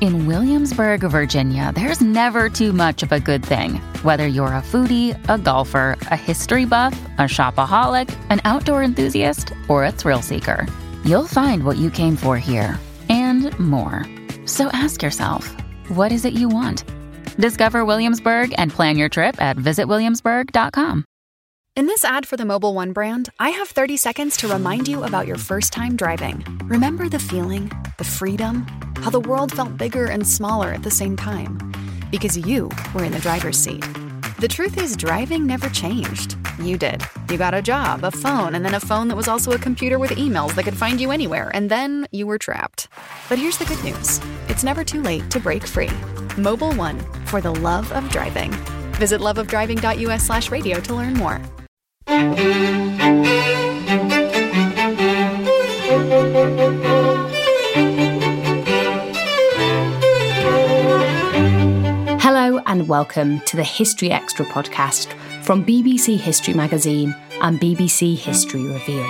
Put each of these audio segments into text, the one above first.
In Williamsburg, Virginia, there's never too much of a good thing. Whether you're a foodie, a golfer, a history buff, a shopaholic, an outdoor enthusiast, or a thrill seeker, you'll find what you came for here and more. So ask yourself, what is it you want? Discover Williamsburg and plan your trip at visitwilliamsburg.com. In this ad for the Mobil One brand, I have 30 seconds to remind you about your first time driving. Remember the feeling, the freedom, how the world felt bigger and smaller at the same time? Because you were in the driver's seat. The truth is, driving never changed. You did. You got a job, a phone, and then a phone that was also a computer with emails that could find you anywhere, and then you were trapped. But here's the good news it's never too late to break free. Mobil One, for the love of driving. Visit loveofdriving.us slash radio to learn more. And welcome to the History Extra podcast from BBC History Magazine and BBC History Revealed.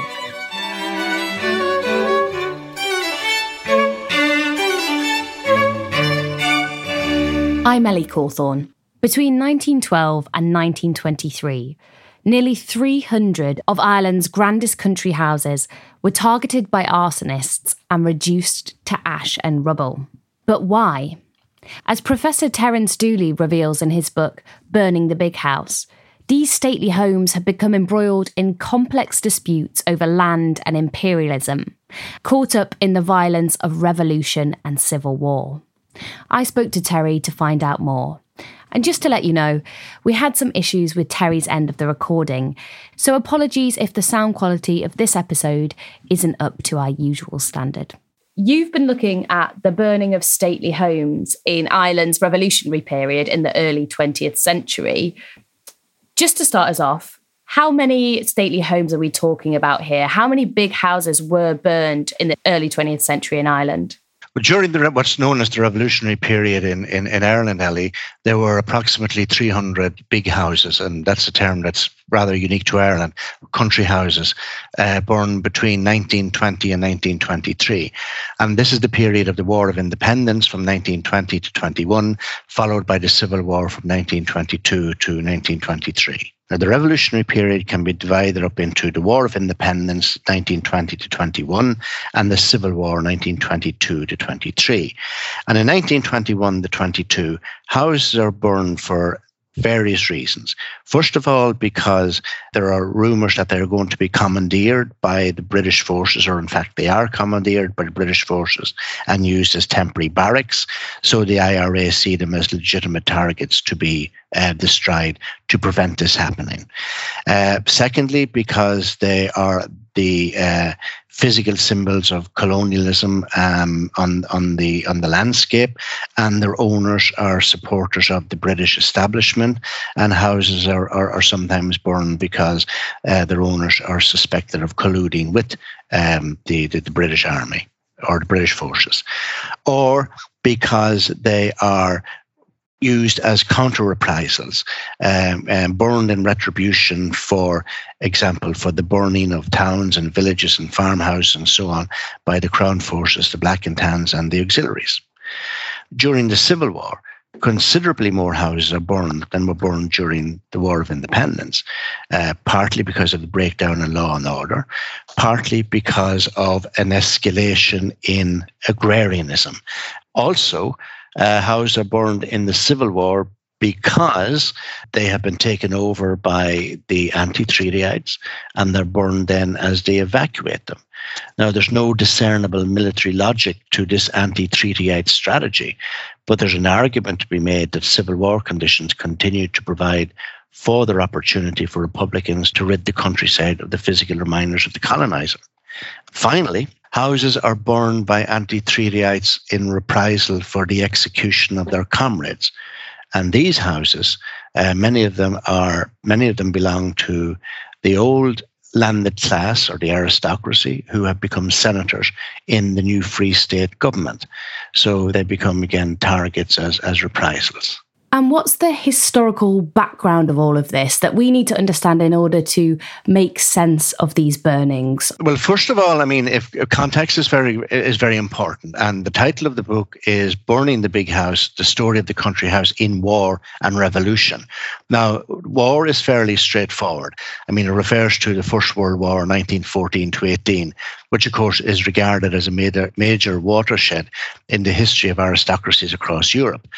I'm Ellie Cawthorne. Between 1912 and 1923, nearly 300 of Ireland's grandest country houses were targeted by arsonists and reduced to ash and rubble. But why? As Professor Terence Dooley reveals in his book Burning the Big House, these stately homes have become embroiled in complex disputes over land and imperialism, caught up in the violence of revolution and civil war. I spoke to Terry to find out more. And just to let you know, we had some issues with Terry's end of the recording, so apologies if the sound quality of this episode isn't up to our usual standard. You've been looking at the burning of stately homes in Ireland's revolutionary period in the early 20th century. Just to start us off, how many stately homes are we talking about here? How many big houses were burned in the early 20th century in Ireland? During the what's known as the revolutionary period in, in, in Ireland, Ellie, there were approximately 300 big houses, and that's a term that's rather unique to Ireland, country houses, uh, born between 1920 and 1923. And this is the period of the War of Independence from 1920 to 21, followed by the Civil War from 1922 to 1923. Now, the revolutionary period can be divided up into the War of Independence, 1920 to 21, and the Civil War, 1922 to 23. And in 1921 to 22, houses are burned for various reasons. First of all, because there are rumours that they're going to be commandeered by the British forces, or in fact, they are commandeered by the British forces and used as temporary barracks. So the IRA see them as legitimate targets to be uh, destroyed to prevent this happening. Uh, secondly, because they are the uh, physical symbols of colonialism um, on on the on the landscape, and their owners are supporters of the British establishment, and houses are are, are sometimes burned because uh, their owners are suspected of colluding with um, the, the the British Army or the British forces, or because they are used as counter reprisals, um, and burned in retribution, for example, for the burning of towns and villages and farmhouses and so on by the Crown forces, the Black and Tans, and the auxiliaries. During the Civil War, considerably more houses are burned than were burned during the War of Independence, uh, partly because of the breakdown in law and order, partly because of an escalation in agrarianism. Also, uh, houses are burned in the Civil War because they have been taken over by the anti-treatyites and they're burned then as they evacuate them. Now, there's no discernible military logic to this anti-treatyite strategy, but there's an argument to be made that civil war conditions continue to provide further opportunity for Republicans to rid the countryside of the physical reminders of the colonizer. Finally, houses are burned by anti-treatyites in reprisal for the execution of their comrades. And these houses, uh, many of them are many of them belong to the old landed class or the aristocracy who have become senators in the new Free State government. So they become again targets as, as reprisals. And what's the historical background of all of this that we need to understand in order to make sense of these burnings? Well, first of all, I mean, if context is very is very important, and the title of the book is "Burning the Big House: The Story of the Country House in War and Revolution." Now, war is fairly straightforward. I mean, it refers to the First World War, 1914 to 18, which of course is regarded as a major, major watershed in the history of aristocracies across Europe.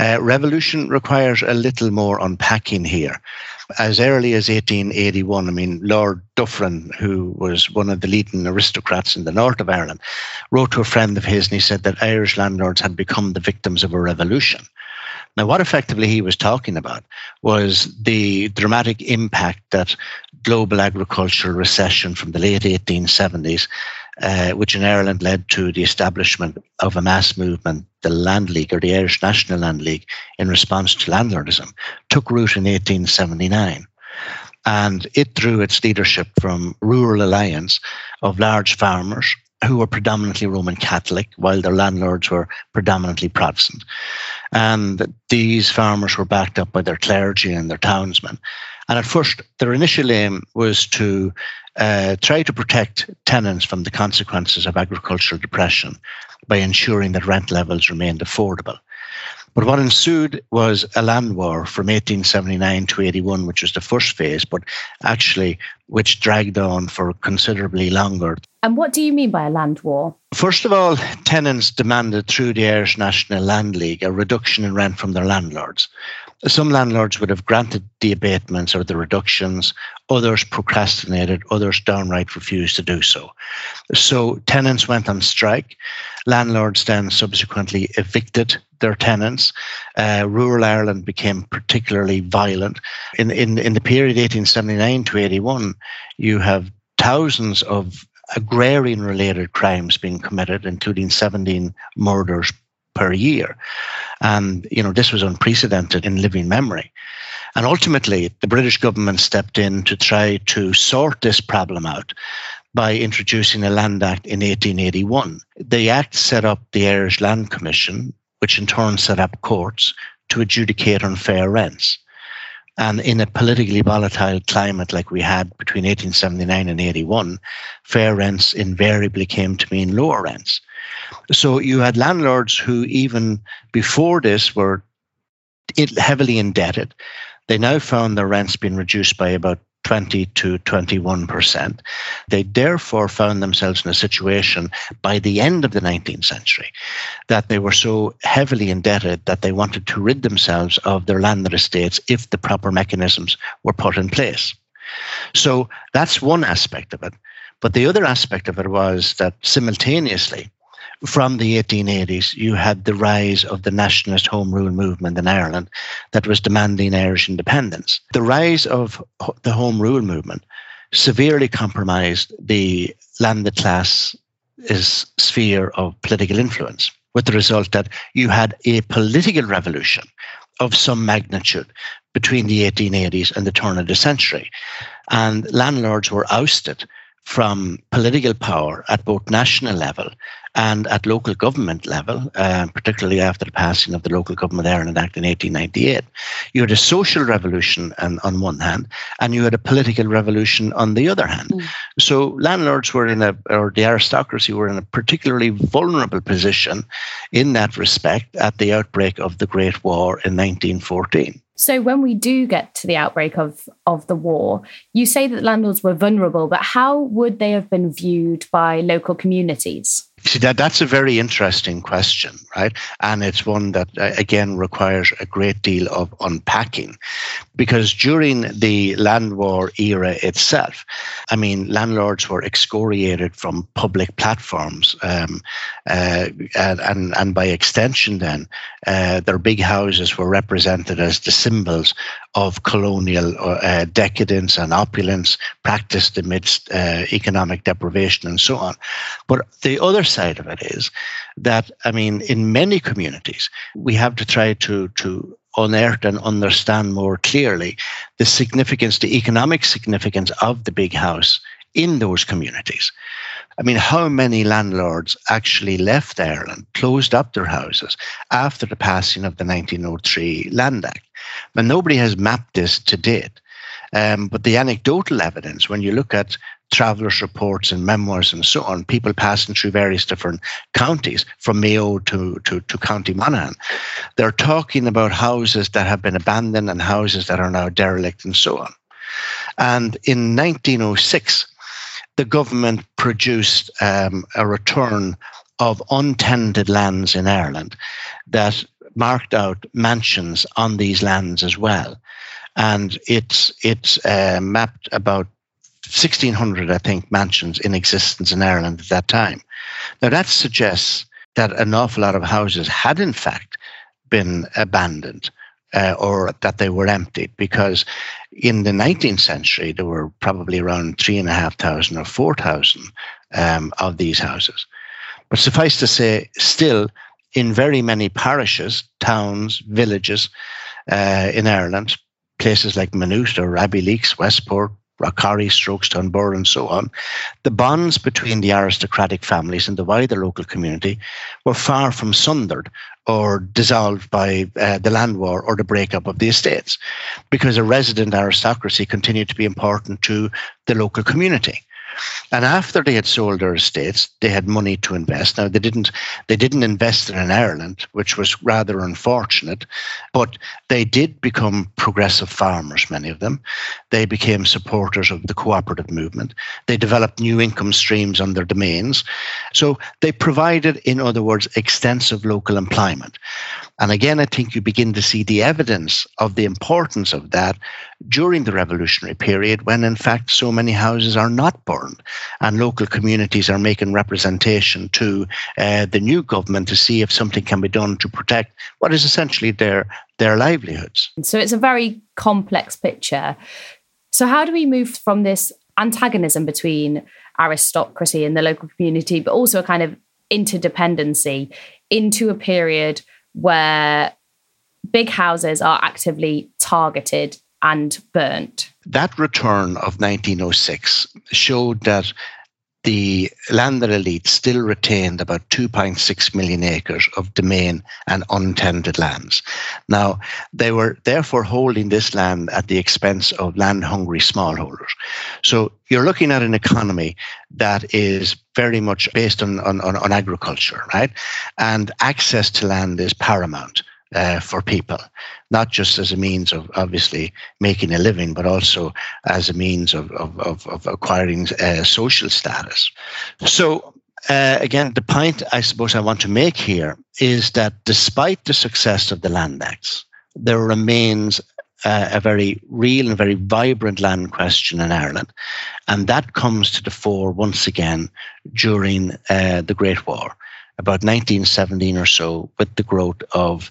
Uh, revolution requires a little more unpacking here. As early as 1881, I mean, Lord Dufferin, who was one of the leading aristocrats in the north of Ireland, wrote to a friend of his and he said that Irish landlords had become the victims of a revolution. Now, what effectively he was talking about was the dramatic impact that global agricultural recession from the late 1870s, uh, which in Ireland led to the establishment of a mass movement, the Land League or the Irish National Land League, in response to landlordism, took root in 1879 and it drew its leadership from rural alliance of large farmers who were predominantly Roman Catholic, while their landlords were predominantly Protestant. And these farmers were backed up by their clergy and their townsmen. And at first, their initial aim was to uh, try to protect tenants from the consequences of agricultural depression by ensuring that rent levels remained affordable. But what ensued was a land war from 1879 to 81, which was the first phase, but actually which dragged on for considerably longer. And what do you mean by a land war? First of all, tenants demanded through the Irish National Land League a reduction in rent from their landlords. Some landlords would have granted the abatements or the reductions, others procrastinated, others downright refused to do so. So tenants went on strike. Landlords then subsequently evicted their tenants. Uh, rural Ireland became particularly violent. In, in, in the period 1879 to 81, you have thousands of agrarian related crimes being committed, including 17 murders per year. And, you know, this was unprecedented in living memory. And ultimately, the British government stepped in to try to sort this problem out by introducing a Land Act in 1881. The Act set up the Irish Land Commission, which in turn set up courts to adjudicate unfair rents. And in a politically volatile climate like we had between 1879 and 81, fair rents invariably came to mean lower rents. So you had landlords who, even before this, were heavily indebted. They now found their rents being reduced by about 20 to 21%. They therefore found themselves in a situation by the end of the 19th century that they were so heavily indebted that they wanted to rid themselves of their landed estates if the proper mechanisms were put in place. So that's one aspect of it. But the other aspect of it was that simultaneously, from the 1880s, you had the rise of the nationalist home rule movement in Ireland that was demanding Irish independence. The rise of the home rule movement severely compromised the landed class sphere of political influence, with the result that you had a political revolution of some magnitude between the 1880s and the turn of the century. And landlords were ousted from political power at both national level and at local government level, uh, particularly after the passing of the Local Government Ireland Act in 1898. You had a social revolution on, on one hand, and you had a political revolution on the other hand. Mm. So landlords were in a, or the aristocracy were in a particularly vulnerable position in that respect at the outbreak of the Great War in 1914. So when we do get to the outbreak of, of the war, you say that landlords were vulnerable, but how would they have been viewed by local communities? See that that's a very interesting question, right? And it's one that uh, again requires a great deal of unpacking, because during the land war era itself, I mean, landlords were excoriated from public platforms, um, uh, and, and, and by extension, then uh, their big houses were represented as the symbols of colonial uh, decadence and opulence practiced amidst uh, economic deprivation and so on. But the other side of it is that, I mean, in many communities, we have to try to, to unearth and understand more clearly the significance, the economic significance of the big house in those communities. I mean, how many landlords actually left Ireland, closed up their houses after the passing of the 1903 Land Act? But nobody has mapped this to date. Um, but the anecdotal evidence, when you look at travelers' reports and memoirs and so on, people passing through various different counties, from Mayo to, to, to County Monaghan, they're talking about houses that have been abandoned and houses that are now derelict and so on. And in 1906, the government produced um, a return of untenanted lands in Ireland that marked out mansions on these lands as well. And it's, it's uh, mapped about 1,600, I think, mansions in existence in Ireland at that time. Now, that suggests that an awful lot of houses had, in fact, been abandoned. Uh, or that they were emptied because in the 19th century there were probably around three and a half thousand or four thousand um, of these houses. But suffice to say, still in very many parishes, towns, villages uh, in Ireland, places like Maynooth or Abbeyleix, Westport, Rockharry, Strokestown, Dunbar, and so on, the bonds between the aristocratic families and the wider local community were far from sundered or dissolved by uh, the land war or the breakup of the estates, because a resident aristocracy continued to be important to the local community. And after they had sold their estates, they had money to invest. Now they didn't they didn't invest in Ireland, which was rather unfortunate, but they did become progressive farmers, many of them. They became supporters of the cooperative movement. They developed new income streams on their domains. So they provided, in other words, extensive local employment. And again, I think you begin to see the evidence of the importance of that during the revolutionary period, when in fact so many houses are not burned and local communities are making representation to uh, the new government to see if something can be done to protect what is essentially their, their livelihoods. So it's a very complex picture. So, how do we move from this antagonism between aristocracy and the local community, but also a kind of interdependency into a period where big houses are actively targeted and burnt. That return of 1906 showed that the landed elite still retained about 2.6 million acres of domain and untended lands. Now, they were therefore holding this land at the expense of land hungry smallholders. So you're looking at an economy that is very much based on, on, on agriculture, right? And access to land is paramount uh, for people, not just as a means of obviously making a living, but also as a means of, of, of, of acquiring uh, social status. So, uh, again, the point I suppose I want to make here is that despite the success of the Land Acts, there remains uh, a very real and very vibrant land question in Ireland. And that comes to the fore once again during uh, the Great War about 1917 or so, with the growth of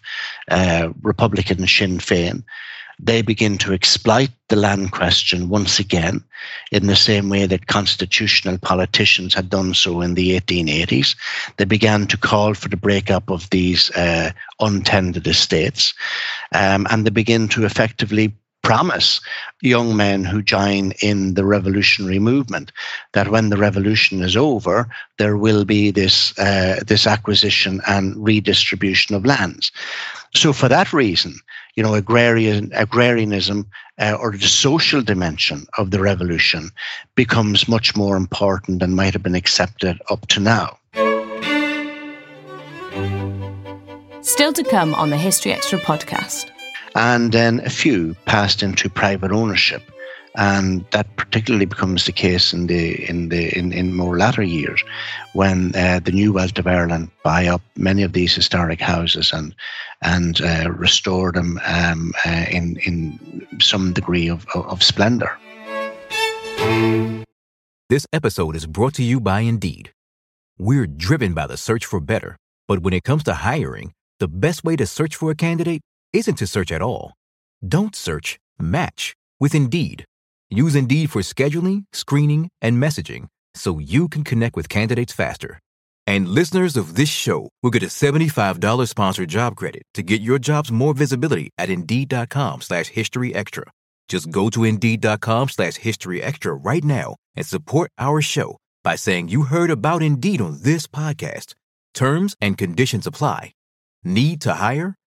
uh, Republican Sinn Féin, they begin to exploit the land question once again in the same way that constitutional politicians had done so in the 1880s. They began to call for the breakup of these uh, untended estates, um, and they begin to effectively promise young men who join in the revolutionary movement that when the revolution is over, there will be this uh, this acquisition and redistribution of lands. So, for that reason, you know, agrarian agrarianism uh, or the social dimension of the revolution becomes much more important than might have been accepted up to now. Still to come on the History Extra podcast and then a few passed into private ownership and that particularly becomes the case in the in the in, in more latter years, when uh, the new wealth of Ireland buy up many of these historic houses and and uh, restore them um, uh, in in some degree of, of, of splendor. This episode is brought to you by Indeed. We're driven by the search for better, but when it comes to hiring, the best way to search for a candidate isn't to search at all. Don't search. Match with Indeed. Use Indeed for scheduling, screening, and messaging so you can connect with candidates faster. And listeners of this show will get a $75 sponsored job credit to get your jobs more visibility at Indeed.com slash History Extra. Just go to Indeed.com slash History Extra right now and support our show by saying you heard about Indeed on this podcast. Terms and conditions apply. Need to hire?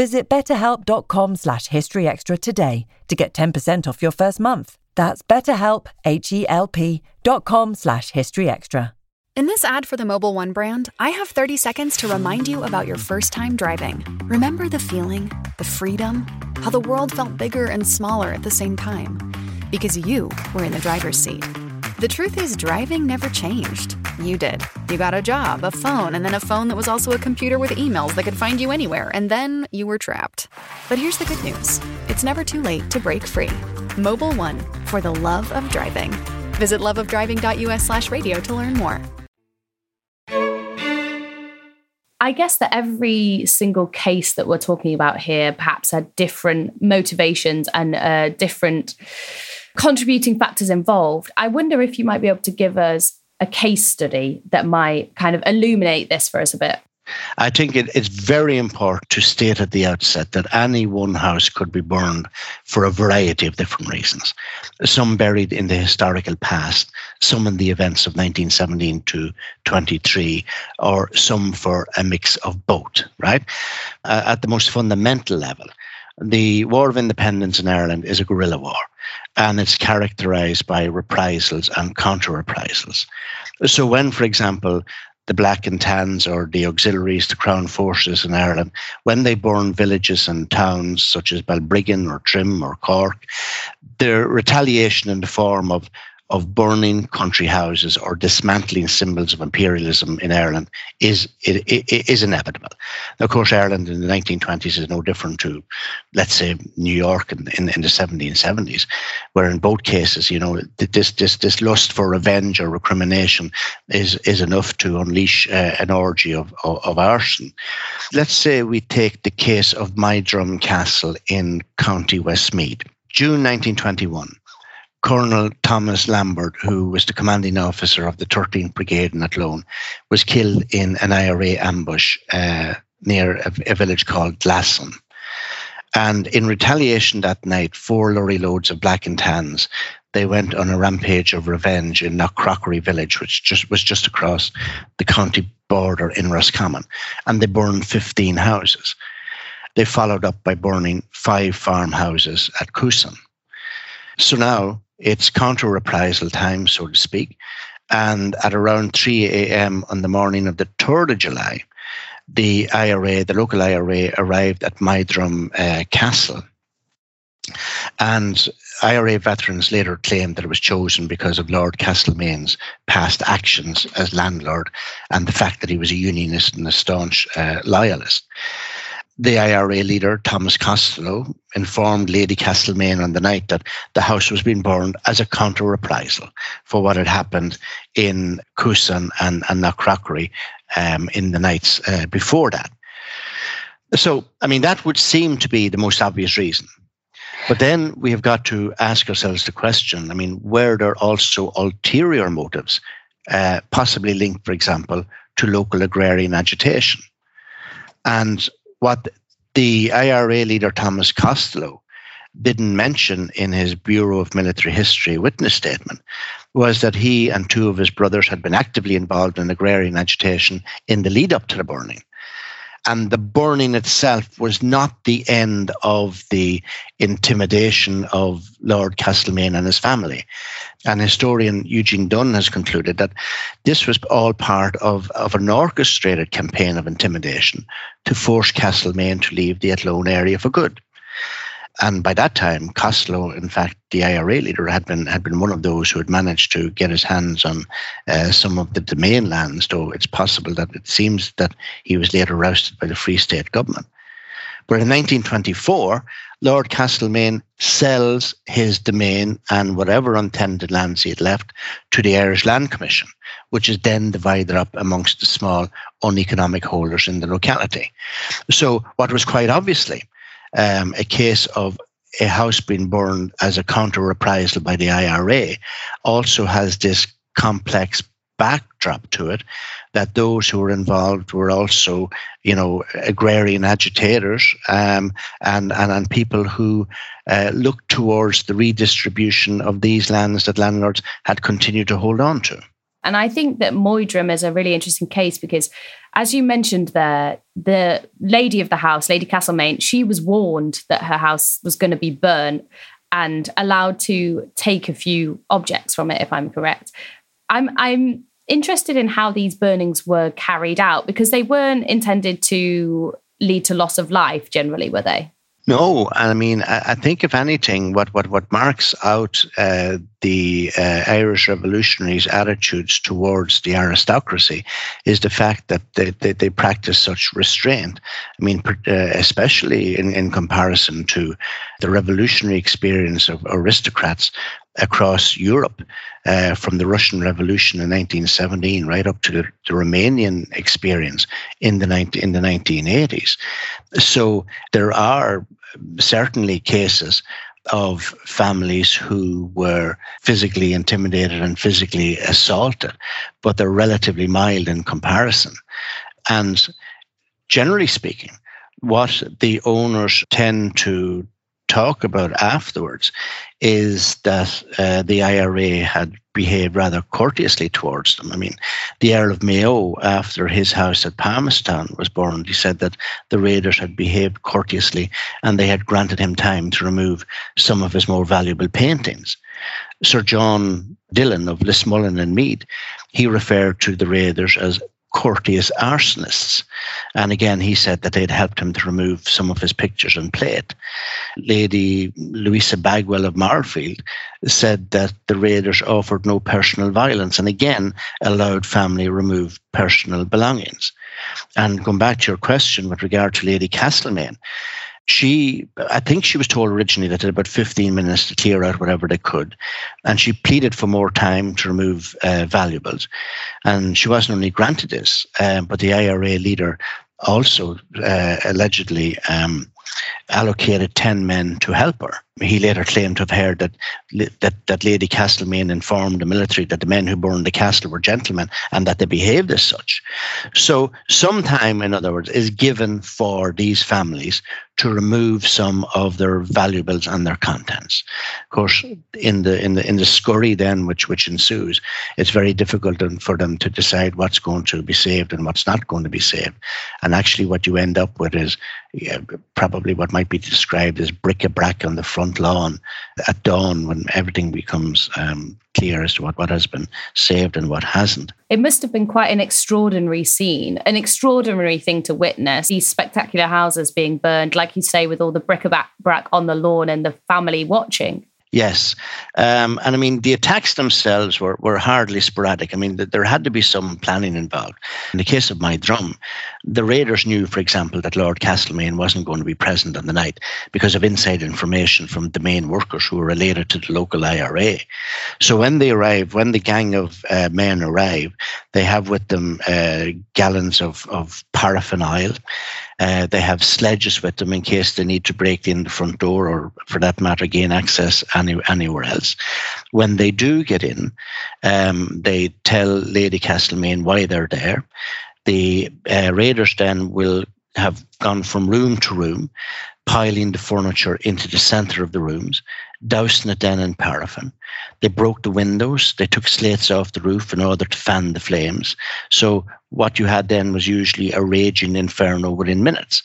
Visit betterhelp.com slash historyextra today to get 10% off your first month. That's betterhelp, H-E-L-P dot com slash historyextra. In this ad for the Mobil One brand, I have 30 seconds to remind you about your first time driving. Remember the feeling, the freedom, how the world felt bigger and smaller at the same time? Because you were in the driver's seat. The truth is, driving never changed. You did. You got a job, a phone, and then a phone that was also a computer with emails that could find you anywhere, and then you were trapped. But here's the good news it's never too late to break free. Mobil One, for the love of driving. Visit loveofdriving.us slash radio to learn more. I guess that every single case that we're talking about here perhaps had different motivations and different contributing factors involved. I wonder if you might be able to give us a case study that might kind of illuminate this for us a bit. I think it, it's very important to state at the outset that any one house could be burned for a variety of different reasons. Some buried in the historical past, some in the events of 1917 to 23, or some for a mix of both, right? Uh, at the most fundamental level, the War of Independence in Ireland is a guerrilla war, and it's characterized by reprisals and counter reprisals. So, when, for example, the Black and Tans or the auxiliaries, the Crown forces in Ireland, when they burn villages and towns such as Balbriggan or Trim or Cork, their retaliation in the form of of burning country houses or dismantling symbols of imperialism in Ireland is it, it is inevitable. Of course, Ireland in the 1920s is no different to, let's say, New York in, in, in the 1770s, where in both cases, you know, this this this lust for revenge or recrimination is is enough to unleash uh, an orgy of, of, of arson. Let's say we take the case of Moydrum Castle in County Westmeath, June 1921. Colonel Thomas Lambert, who was the commanding officer of the 13th Brigade in Athlone, was killed in an IRA ambush uh, near a, a, village called Glasson. And in retaliation that night, four lorry loads of black and tans, they went on a rampage of revenge in Knockcroghery village, which just was just across the county border in Roscommon, and they burned 15 houses. They followed up by burning five farmhouses at Coosan. So now it's counter reprisal time, so to speak. And at around 3 a.m. on the morning of the 3rd of July, the IRA, the local IRA, arrived at Moydrum uh, Castle. And IRA veterans later claimed that it was chosen because of Lord Castlemaine's past actions as landlord and the fact that he was a unionist and a staunch uh, loyalist. The IRA leader, Thomas Costello, informed Lady Castlemaine on the night that the house was being burned as a counter reprisal for what had happened in Coosan and, and Knockcroghery um, in the nights uh, before that. So, I mean, that would seem to be the most obvious reason. But then we have got to ask ourselves the question I mean, were there also ulterior motives, uh, possibly linked, for example, to local agrarian agitation? And what the IRA leader Thomas Costello didn't mention in his Bureau of Military History witness statement was that he and two of his brothers had been actively involved in agrarian agitation in the lead up to the burning and the burning itself was not the end of the intimidation of Lord Castlemaine and his family. And historian Eugene Dunn has concluded that this was all part of, of an orchestrated campaign of intimidation to force Castlemaine to leave the Athlone area for good. And by that time, Costello, in fact, the IRA leader, had been had been one of those who had managed to get his hands on uh, some of the domain lands. Though it's possible that it seems that he was later ousted by the Free State government. But in 1924, Lord Castlemaine sells his domain and whatever untenanted lands he had left to the Irish Land Commission, which is then divided up amongst the small uneconomic holders in the locality. So, what was quite obviously um, a case of a house being burned as a counter reprisal by the IRA also has this complex backdrop to it that those who were involved were also, you know, agrarian agitators um, and, and, and people who uh, looked towards the redistribution of these lands that landlords had continued to hold on to. And I think that Moydrum is a really interesting case because, as you mentioned there, the lady of the house, Lady Castlemaine, she was warned that her house was going to be burnt and allowed to take a few objects from it, if I'm correct. I'm I'm interested in how these burnings were carried out because they weren't intended to lead to loss of life generally, were they? No, I mean, I, think if anything, what what what marks out uh, the uh, Irish revolutionaries' attitudes towards the aristocracy is the fact that they, they, they practice such restraint. I mean, uh, especially in, in comparison to the revolutionary experience of aristocrats across Europe, uh, from the Russian Revolution in 1917 right up to the, the Romanian experience in the 19, in the 1980s. So there are certainly cases of families who were physically intimidated and physically assaulted, but they're relatively mild in comparison. And generally speaking, what the owners tend to talk about afterwards is that uh, the IRA had behaved rather courteously towards them. I mean, the Earl of Mayo, after his house at Palmerston was burned, he said that the raiders had behaved courteously and they had granted him time to remove some of his more valuable paintings. Sir John Dillon of Lismullen and Meath, he referred to the raiders as courteous arsonists. And again, he said that they'd helped him to remove some of his pictures and plate. Lady Louisa Bagwell of Marlfield said that the raiders offered no personal violence and again allowed family remove personal belongings. And going back to your question with regard to Lady Castlemaine, she i think she was told originally that it had about 15 minutes to clear out whatever they could and she pleaded for more time to remove uh, valuables and she wasn't only granted this um, but the ira leader also uh, allegedly um, allocated 10 men to help her. He later claimed to have heard that, that, that Lady Castlemaine informed the military that the men who burned the castle were gentlemen and that they behaved as such. So, some time, in other words, is given for these families to remove some of their valuables and their contents. Of course, in the in the in the scurry then which which ensues, it's very difficult for them to decide what's going to be saved and what's not going to be saved. And actually, what you end up with is yeah, probably what might be described as bric-a-brac on the front lawn at dawn when everything becomes um, clear as to what, what has been saved and what hasn't. It must have been quite an extraordinary scene, an extraordinary thing to witness. These spectacular houses being burned, like you say, with all the bric-a-brac on the lawn and the family watching. Yes. Um, and I mean, the attacks themselves were, were hardly sporadic. I mean, there had to be some planning involved. In the case of Moydrum, the raiders knew, for example, that Lord Castlemaine wasn't going to be present on the night because of inside information from the main workers who were related to the local IRA. So when they arrive, when the gang of uh, men arrive, they have with them uh, gallons of, of paraffin oil. Uh, they have sledges with them in case they need to break in the front door or, for that matter, gain access any, anywhere else. When they do get in, um, they tell Lady Castlemaine why they're there. The uh, raiders then will have gone from room to room, piling the furniture into the center of the rooms, dousing it then in paraffin. They broke the windows, they took slates off the roof in order to fan the flames. So what you had then was usually a raging inferno within minutes.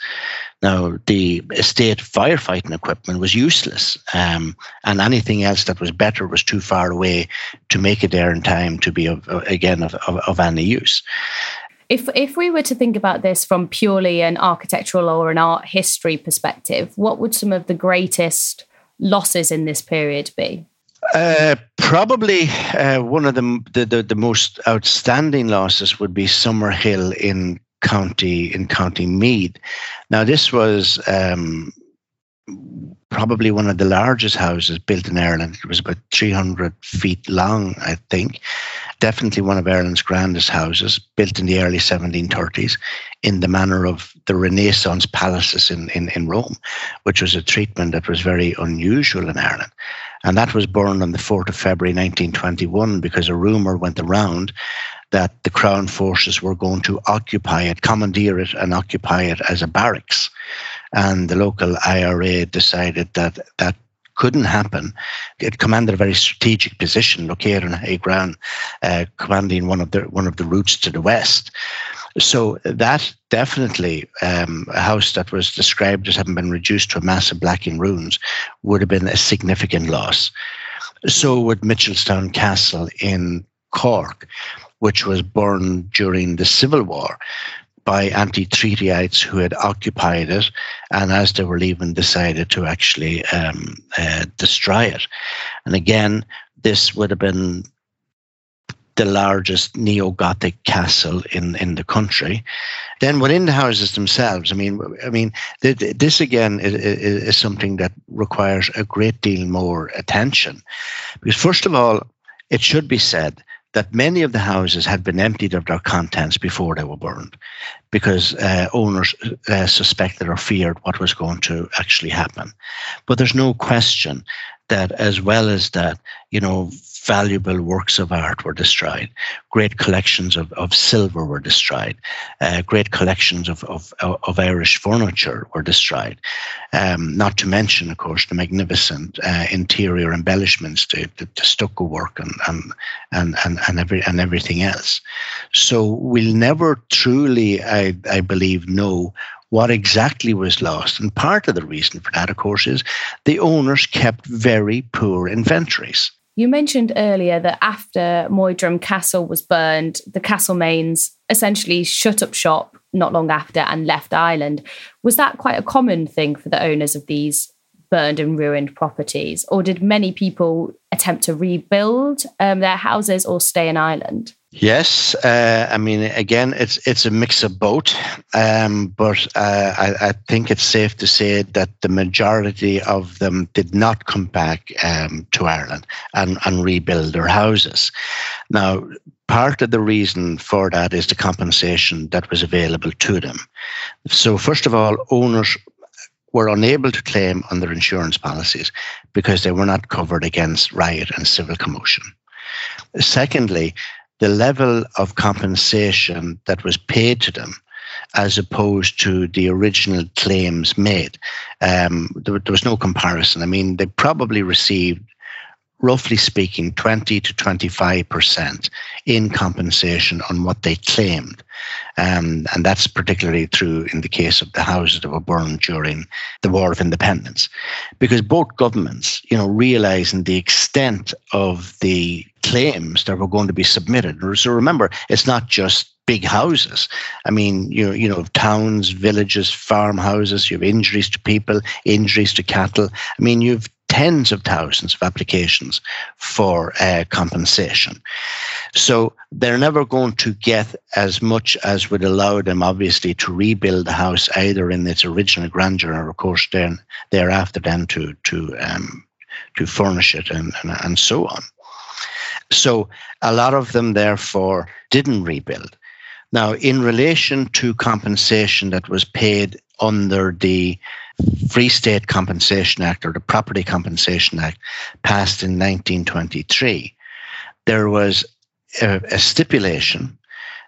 Now, the estate firefighting equipment was useless, um, and anything else that was better was too far away to make it there in time to be, of, again, of, of, of any use. If if we were to think about this from purely an architectural or an art history perspective, what would some of the greatest losses in this period be? Uh, probably uh, one of the, the, the most outstanding losses would be Summerhill in County in County Meath. Now this was um, probably one of the largest houses built in Ireland. It was about 300 feet long, I think. Definitely one of Ireland's grandest houses, built in the early 1730s in the manner of the Renaissance palaces in, in, in Rome, which was a treatment that was very unusual in Ireland. And that was burned on the 4th of February 1921 because a rumour went around that the Crown forces were going to occupy it, commandeer it, and occupy it as a barracks. And the local IRA decided that that couldn't happen. It commanded a very strategic position, located on high ground, uh, commanding one of the one of the routes to the west. So that definitely um, a house that was described as having been reduced to a mass of blacking ruins would have been a significant loss. So would Mitchelstown Castle in Cork, which was burned during the Civil War by anti-treatyites who had occupied it, and as they were leaving, decided to actually um, uh, destroy it. And again, this would have been the largest neo-Gothic castle in, in the country. Then within the houses themselves, I mean, I mean, this again is, is something that requires a great deal more attention, because first of all, it should be said that many of the houses had been emptied of their contents before they were burned because uh, owners uh, suspected or feared what was going to actually happen. But there's no question that, as well as that, you know, valuable works of art were destroyed. Great collections of, of silver were destroyed. Uh, great collections of, of, of Irish furniture were destroyed. Um, not to mention, of course, the magnificent uh, interior embellishments, the, the, stucco work and, and, and, and, and, every, and everything else. So we'll never truly, I, I believe, know what exactly was lost. And part of the reason for that, of course, is the owners kept very poor inventories. You mentioned earlier that after Moydrum Castle was burned, the Castlemaines essentially shut up shop not long after and left Ireland. Was that quite a common thing for the owners of these burned and ruined properties? Or did many people attempt to rebuild um, their houses or stay in Ireland? Yes, uh, I mean, again, it's it's a mix of both, um, but uh, I, I, think it's safe to say that the majority of them did not come back um, to Ireland and, and rebuild their houses. Now, part of the reason for that is the compensation that was available to them. So, first of all, owners were unable to claim on their insurance policies because they were not covered against riot and civil commotion. Secondly, the level of compensation that was paid to them as opposed to the original claims made. Um, there, there, was no comparison. I mean, they probably received roughly speaking, 20 to 25% in compensation on what they claimed. Um, and that's particularly true in the case of the houses that were burned during the War of Independence. Because both governments, you know, realizing the extent of the claims that were going to be submitted. So remember, it's not just big houses. I mean, you you know, towns, villages, farmhouses. You have injuries to people, injuries to cattle. I mean, you've tens of thousands of applications for uh, compensation. So they're never going to get as much as would allow them, obviously, to rebuild the house either in its original grandeur or, of course, then thereafter then to to um, to furnish it and, and, and so on. So a lot of them, therefore, didn't rebuild. Now, in relation to compensation that was paid under the Free State Compensation Act or the Property Compensation Act passed in 1923, there was a, a stipulation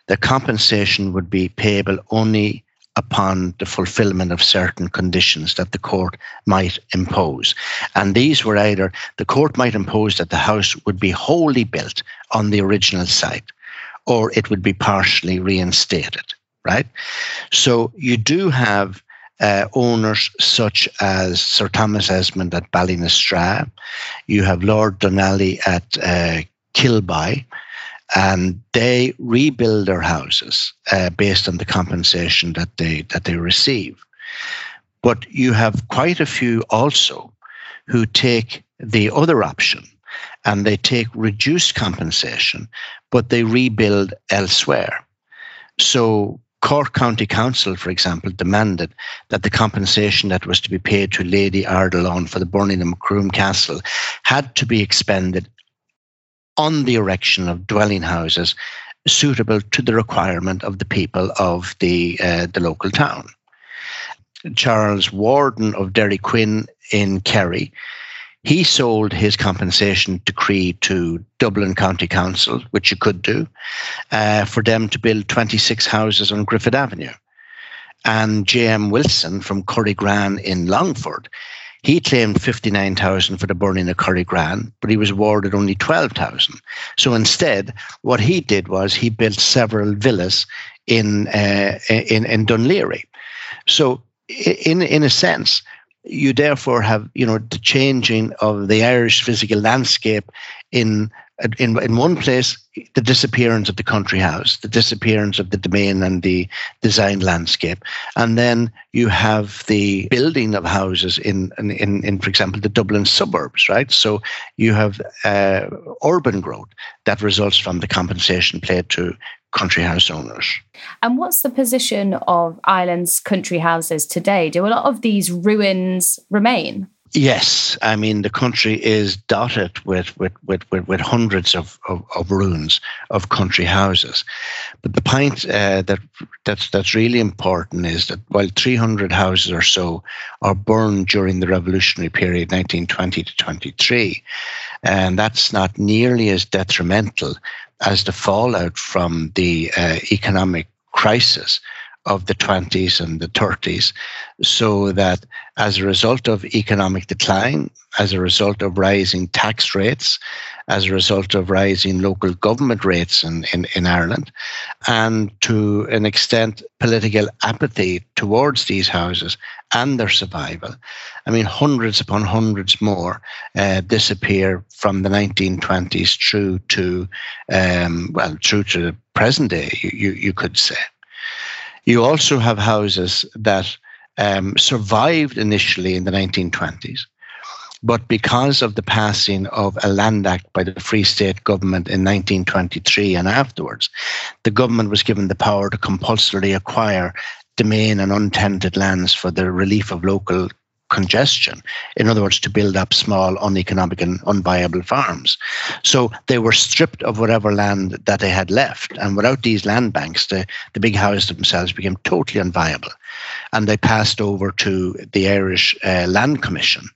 that compensation would be payable only upon the fulfillment of certain conditions that the court might impose. And these were either the court might impose that the house would be wholly built on the original site or it would be partially reinstated, right? So you do have uh, owners such as Sir Thomas Esmonde at Ballynastragh, you have Lord Dunalley at uh, Kilboy, and they rebuild their houses uh, based on the compensation that they that they receive. But you have quite a few also who take the other option and they take reduced compensation, but they rebuild elsewhere. So Cork County Council, for example, demanded that the compensation that was to be paid to Lady Ardilaun for the burning of Macroom Castle had to be expended on the erection of dwelling houses suitable to the requirement of the people of the, uh, the local town. Charles Warden of Derryquin in Kerry, he sold his compensation decree to Dublin County Council, which you could do, uh, for them to build 26 houses on Griffith Avenue. And J.M. Wilson from Currygrane in Longford, he claimed 59,000 for the burning of Currygrane, but he was awarded only 12,000. So instead, what he did was he built several villas in, uh, in, in Laoghaire. So in, in a sense, you therefore have, you know, the changing of the Irish physical landscape in in, in one place, the disappearance of the country house, the disappearance of the demesne and the design landscape. And then you have the building of houses in, in, in for example, the Dublin suburbs, right? So you have uh, urban growth that results from the compensation paid to country house owners. And what's the position of Ireland's country houses today? Do a lot of these ruins remain? Yes, I mean the country is dotted with with with with, with hundreds of, of, of, ruins of country houses, but the point uh, that that's that's really important is that while 300 houses or so are burned during the revolutionary period 1920 to 23, and that's not nearly as detrimental as the fallout from the uh, economic crisis of the 20s and the 30s, so that as a result of economic decline, as a result of rising tax rates, as a result of rising local government rates in, in, in Ireland, and to an extent, political apathy towards these houses and their survival. I mean, hundreds upon hundreds more uh, disappear from the 1920s through to, um, well, through to the present day, you, you, could say. You also have houses that um, survived initially in the 1920s, but because of the passing of a Land Act by the Free State government in 1923 and afterwards, the government was given the power to compulsorily acquire demesne and untenanted lands for the relief of local congestion. In other words, to build up small, uneconomic, and unviable farms. So they were stripped of whatever land that they had left. And without these land banks, the, the big houses themselves became totally unviable. And they passed over to the Irish uh, Land Commission.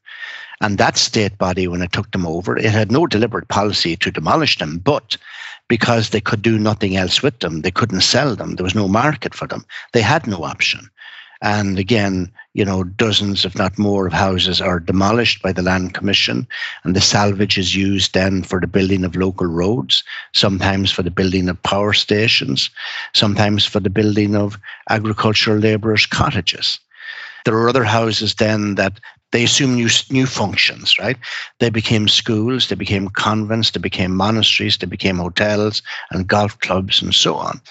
And that state body, when it took them over, it had no deliberate policy to demolish them, but because they could do nothing else with them, they couldn't sell them. There was no market for them. They had no option. And again, you know, dozens, if not more, of houses are demolished by the Land Commission, and the salvage is used then for the building of local roads, sometimes for the building of power stations, sometimes for the building of agricultural labourers' cottages. There are other houses then that they assume new, new functions, right? They became schools, they became convents, they became monasteries, they became hotels and golf clubs and so on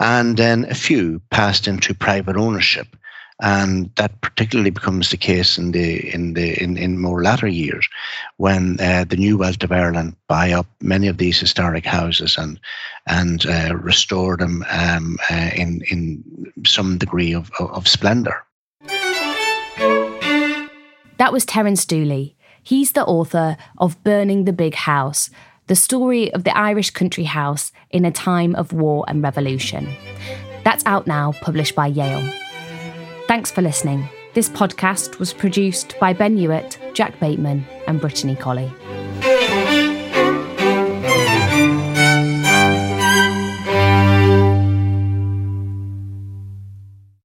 and then a few passed into private ownership and that particularly becomes the case in the in the in, in more latter years, when uh, the New Wealth of Ireland buy up many of these historic houses and and uh, restore them um, uh, in in some degree of, of, of splendour. That was Terence Dooley. He's the author of Burning the Big House, the story of the Irish country house in a time of war and revolution. That's out now, published by Yale. Thanks for listening. This podcast was produced by Ben Hewitt, Jack Bateman, and Brittany Colley.